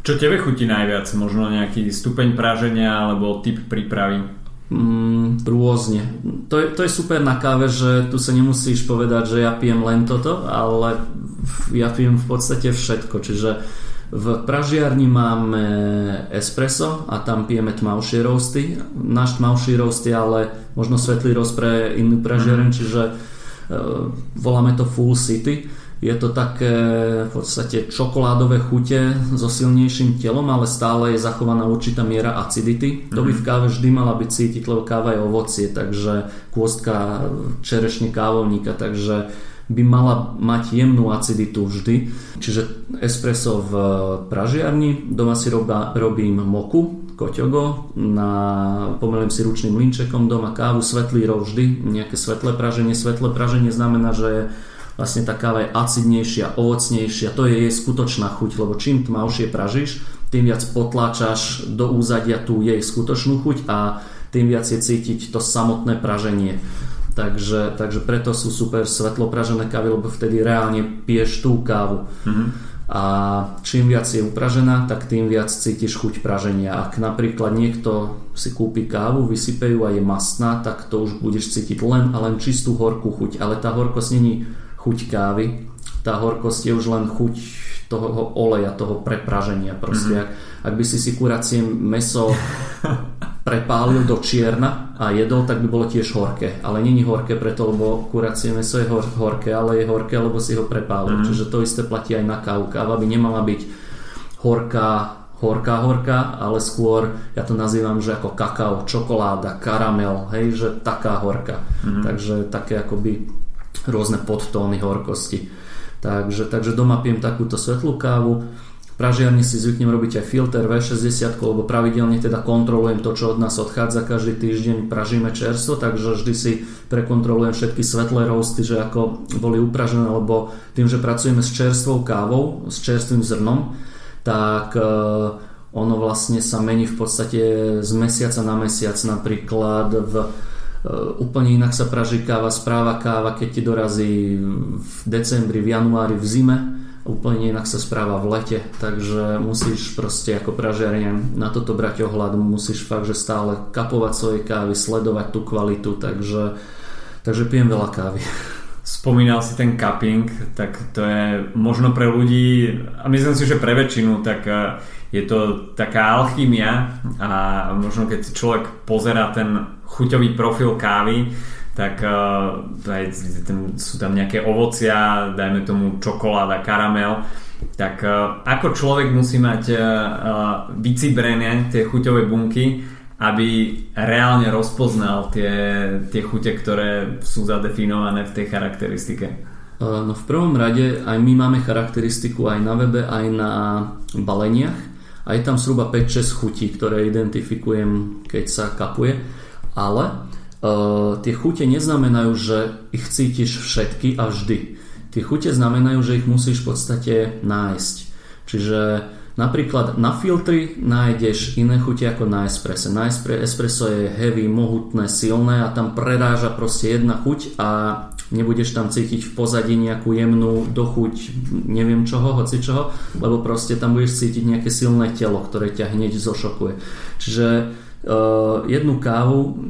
Čo tebe chutí najviac? Možno nejaký stupeň praženia alebo typ prípravy? Mm, rôzne. To je, to je super na káve, že tu sa nemusíš povedať, že ja pijem len toto, ale ja pijem v podstate všetko. Čiže v pražiarni máme espresso a tam pijeme tmavšie roasty. Náš tmavší roast je ale možno svetlý roast pre inú pražiareň, mm. čiže uh, voláme to Full City. Je to také v podstate čokoládové chute so silnejším telom, ale stále je zachovaná určitá miera acidity. Mm. To by v mhm. káve vždy mala byť cítiť, lebo káva je ovocie, takže kôstka čerešne kávovníka, takže by mala mať jemnú aciditu vždy. Čiže espresso v pražiarni, doma si roba, robím moku, koťogo, na, pomelím si ručným linčekom doma kávu, svetlý rov vždy, nejaké svetlé praženie. Svetlé praženie znamená, že vlastne tá káva je acidnejšia, ovocnejšia, to je jej skutočná chuť, lebo čím tmavšie pražíš, tým viac potláčaš do úzadia tú jej skutočnú chuť a tým viac je cítiť to samotné praženie. Takže, takže preto sú super svetlo pražené kávy, lebo vtedy reálne piješ tú kávu. Mm-hmm. A čím viac je upražená, tak tým viac cítiš chuť praženia. Ak napríklad niekto si kúpi kávu, vysypejú a je mastná, tak to už budeš cítiť len a len čistú horkú chuť. Ale tá horkosť není chuť kávy, tá horkosť je už len chuť toho oleja, toho prepraženia. Proste, mm-hmm. ak, ak by si si kuracie meso prepálil do čierna a jedol, tak by bolo tiež horké. Ale není horké preto, lebo kuracie meso je hor- horké, ale je horké, lebo si ho prepálil. Mm. Čiže to isté platí aj na kávu. Káva by nemala byť horká, horká, horká, ale skôr, ja to nazývam, že ako kakao, čokoláda, karamel, hej, že taká horká. Mm. Takže také akoby rôzne podtóny horkosti. Takže, takže doma pijem takúto svetlú kávu pražiarni si zvyknem robiť aj filter V60, lebo pravidelne teda kontrolujem to, čo od nás odchádza. Každý týždeň pražíme čerstvo, takže vždy si prekontrolujem všetky svetlé roasty, že ako boli upražené, lebo tým, že pracujeme s čerstvou kávou, s čerstvým zrnom, tak e, ono vlastne sa mení v podstate z mesiaca na mesiac. Napríklad v e, úplne inak sa praží káva, správa káva, keď ti dorazí v decembri, v januári, v zime úplne inak sa správa v lete, takže musíš proste ako pražiarne na toto brať ohľad, musíš fakt, že stále kapovať svoje kávy, sledovať tú kvalitu, takže, takže pijem veľa kávy. Spomínal si ten cupping, tak to je možno pre ľudí, a myslím si, že pre väčšinu, tak e, je to taká alchymia a možno keď človek pozera ten chuťový profil kávy, tak uh, aj, sú tam nejaké ovocia, dajme tomu čokoláda, karamel, tak uh, ako človek musí mať uh, vycibrené tie chuťové bunky, aby reálne rozpoznal tie, tie chute, ktoré sú zadefinované v tej charakteristike? No v prvom rade aj my máme charakteristiku aj na webe, aj na baleniach. A je tam zhruba 5-6 chutí, ktoré identifikujem, keď sa kapuje. Ale tie chute neznamenajú, že ich cítiš všetky a vždy. Tie chute znamenajú, že ich musíš v podstate nájsť. Čiže napríklad na filtri nájdeš iné chute ako na espresso. Na espresso je heavy, mohutné, silné a tam preráža proste jedna chuť a nebudeš tam cítiť v pozadí nejakú jemnú dochuť neviem čoho, hoci čoho, lebo proste tam budeš cítiť nejaké silné telo, ktoré ťa hneď zošokuje. Čiže jednu kávu,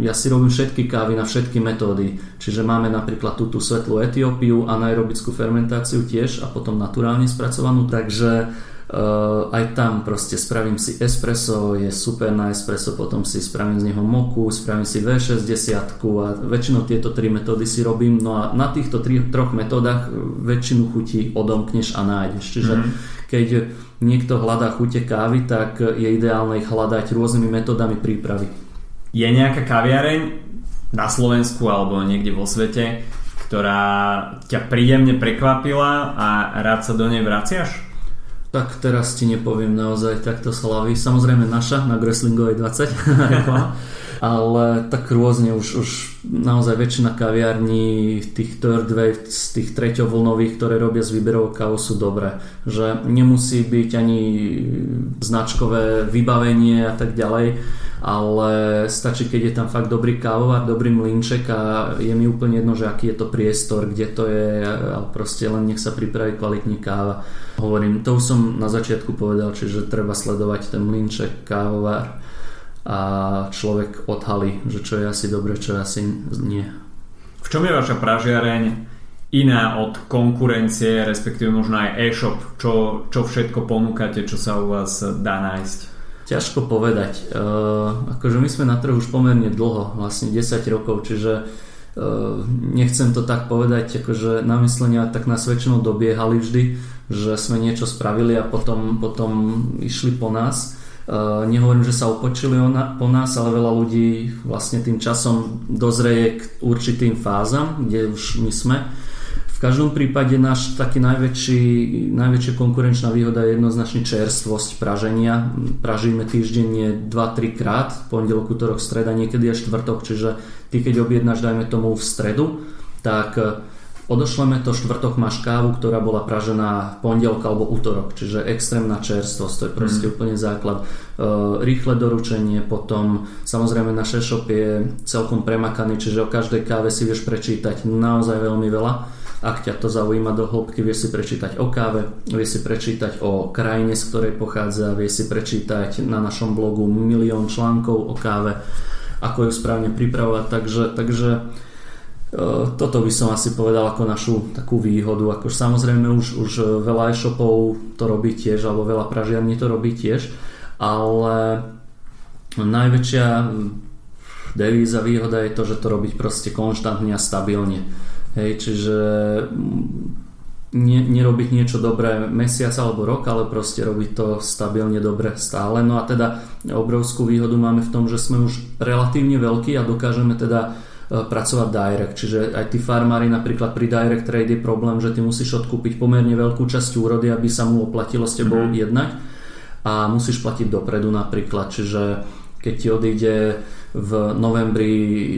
ja si robím všetky kávy na všetky metódy, čiže máme napríklad túto svetlú Etiópiu, anaerobickú fermentáciu tiež a potom naturálne spracovanú, takže Uh, aj tam proste spravím si espresso, je super na espresso, potom si spravím z neho moku, spravím si V60 a väčšinou tieto tri metódy si robím. No a na týchto tri, troch metódach väčšinu chutí odomkneš a nájdeš. Čiže mm-hmm. keď niekto hľadá chute kávy, tak je ideálne ich hľadať rôznymi metódami prípravy. Je nejaká kaviareň na Slovensku alebo niekde vo svete, ktorá ťa príjemne prekvapila a rád sa do nej vraciaš? Tak teraz ti nepoviem naozaj takto slavy. Samozrejme naša na Gresslingovej 20. ale tak rôzne už, už naozaj väčšina kaviarní tých third wave, z tých treťovlnových, ktoré robia z výberovou kávu sú dobré. Že nemusí byť ani značkové vybavenie a tak ďalej, ale stačí, keď je tam fakt dobrý kávovar, dobrý mlinček a je mi úplne jedno, že aký je to priestor, kde to je a proste len nech sa pripraví kvalitne káva. Hovorím, to už som na začiatku povedal, čiže treba sledovať ten mlinček, kávovar a človek odhalí, že čo je asi dobre, čo je asi nie. V čom je vaša pražiareň iná od konkurencie, respektíve možno aj e-shop? Čo, čo všetko ponúkate, čo sa u vás dá nájsť? Ťažko povedať. Uh, akože my sme na trhu už pomerne dlho, vlastne 10 rokov, čiže uh, nechcem to tak povedať, akože namyslenia tak nás väčšinou dobiehali vždy, že sme niečo spravili a potom, potom išli po nás Eh, nehovorím, že sa upočili po nás, ale veľa ľudí vlastne tým časom dozreje k určitým fázam, kde už my sme. V každom prípade náš taký najväčší, najväčšia konkurenčná výhoda je jednoznačne čerstvosť praženia. Pražíme týždenne 2-3 krát, pondelok, útorok, streda, niekedy až štvrtok, čiže ty keď objednáš, dajme tomu v stredu, tak eh, Odošleme to, štvrtok máš kávu, ktorá bola pražená pondelok alebo útorok, čiže extrémna čerstvosť, to je proste mm. úplne základ. E, rýchle doručenie, potom samozrejme náš e-shop je celkom premakaný, čiže o každej káve si vieš prečítať naozaj veľmi veľa. Ak ťa to zaujíma do hĺbky, vieš si prečítať o káve, vieš si prečítať o krajine, z ktorej pochádza, vieš si prečítať na našom blogu milión článkov o káve, ako ju správne pripravovať, takže, takže Eh, toto by som asi povedal ako našu takú výhodu. Ako samozrejme už, už veľa e-shopov to robí tiež, alebo veľa pražiarní to robí tiež, ale najväčšia devíza výhoda je to, že to robiť proste konštantne a stabilne. Hej, čiže ne, nerobiť niečo dobré mesiac alebo rok, ale proste robiť to stabilne dobre stále. No a teda obrovskú výhodu máme v tom, že sme už relatívne veľkí a dokážeme teda pracovať direct. Čiže aj tí farmári napríklad pri direct trade je problém, že ty musíš odkúpiť pomerne veľkú časť úrody, aby sa mu oplatilo s tebou mm-hmm. jednať a musíš platiť dopredu napríklad. Čiže keď ti odíde v novembri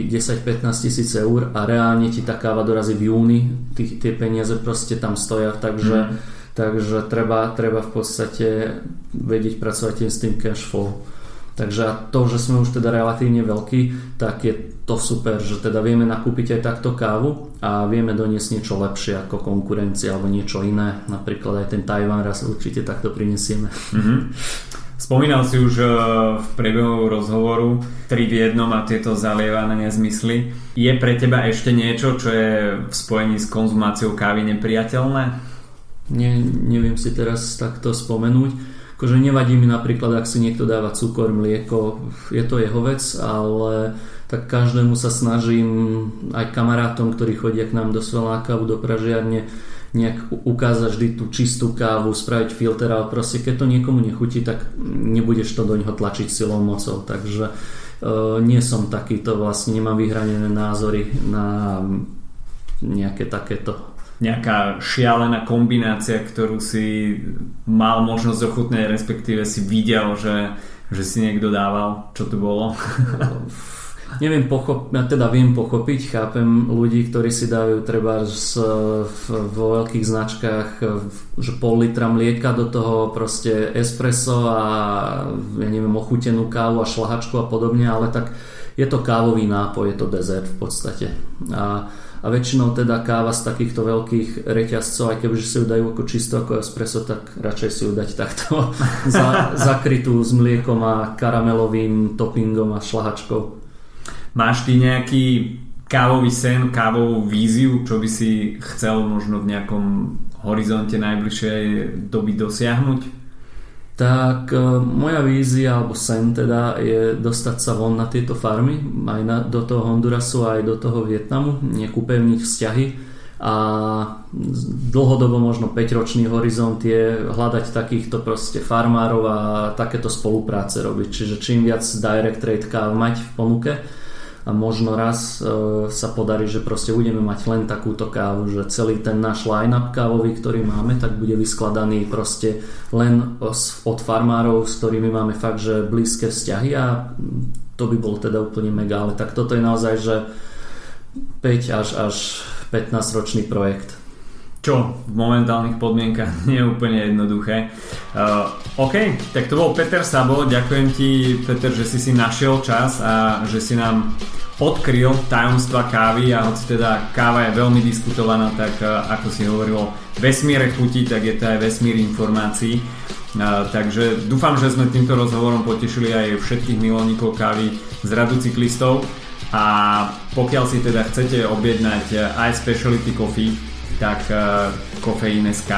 10-15 tisíc eur a reálne ti tá káva dorazí v júni, tí, tie peniaze proste tam stoja, takže, mm. takže treba, treba v podstate vedieť pracovať s tým cash flow. Takže to, že sme už teda relatívne veľkí, tak je to super, že teda vieme nakúpiť aj takto kávu a vieme doniesť niečo lepšie ako konkurencia alebo niečo iné. Napríklad aj ten Tajván raz určite takto prinesieme. Mm-hmm. Spomínal si už eh, v priebehu rozhovoru tri v jednom a tieto zalievané nezmysly. Je pre teba ešte niečo, čo je v spojení s konzumáciou kávy nepriateľné? Ne, neviem si teraz takto spomenúť. Akože nevadí mi napríklad, ak si niekto dáva cukor, mlieko, je to jeho vec, ale tak každému sa snažím aj kamarátom, ktorí chodia k nám do Svelákavu, do Pražiarne, nejak ukázať vždy tú čistú kávu, spraviť filter, ale proste keď to niekomu nechutí, tak nebudeš to do neho tlačiť silou mocou. Takže uh, nie som takýto, vlastne nemám vyhranené názory na nejaké takéto nejaká šialená kombinácia, ktorú si mal možnosť ochutnať, respektíve si videl, že, že si niekto dával, čo to bolo? neviem pochop, ja teda viem pochopiť, chápem ľudí, ktorí si dajú treba z, vo veľkých značkách že pol litra mlieka do toho proste espresso a ja neviem, ochutenú kávu a šlahačku a podobne, ale tak je to kávový nápoj, je to dezert v podstate. A, a väčšinou teda káva z takýchto veľkých reťazcov, aj kebyže si ju dajú ako čisto ako espresso, tak radšej si ju dať takto za, zakrytú s mliekom a karamelovým toppingom a šlahačkou. Máš ty nejaký kávový sen, kávovú víziu, čo by si chcel možno v nejakom horizonte najbližšej doby dosiahnuť? Tak e, moja vízia alebo sen teda je dostať sa von na tieto farmy, aj na, do toho Hondurasu, aj do toho Vietnamu, nejak upevniť vzťahy a dlhodobo možno 5-ročný horizont je hľadať takýchto proste farmárov a takéto spolupráce robiť. Čiže čím viac direct trade káv mať v ponuke, a možno raz e, sa podarí, že proste budeme mať len takúto kávu, že celý ten náš line-up kávový, ktorý máme, tak bude vyskladaný proste len od farmárov, s ktorými máme fakt, že blízke vzťahy a to by bolo teda úplne mega, ale tak toto je naozaj, že 5 až, až 15 ročný projekt čo v momentálnych podmienkach nie je úplne jednoduché. Uh, OK, tak to bol Peter Sabo. Ďakujem ti, Peter, že si si našiel čas a že si nám odkryl tajomstva kávy a hoci teda káva je veľmi diskutovaná, tak uh, ako si hovoril, vesmíre chutí, tak je to aj vesmír informácií. Uh, takže dúfam, že sme týmto rozhovorom potešili aj všetkých milovníkov kávy z radu cyklistov a pokiaľ si teda chcete objednať aj speciality coffee, tak uh, Kofeín.sk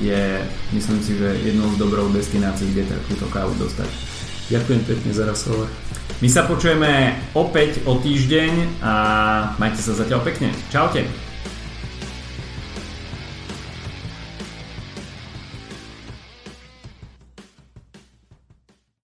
je, myslím si, že jednou z dobrou destinácií, kde takúto kávu dostať. Ďakujem pekne za rozhovor. My sa počujeme opäť o týždeň a majte sa zatiaľ pekne. Čaute.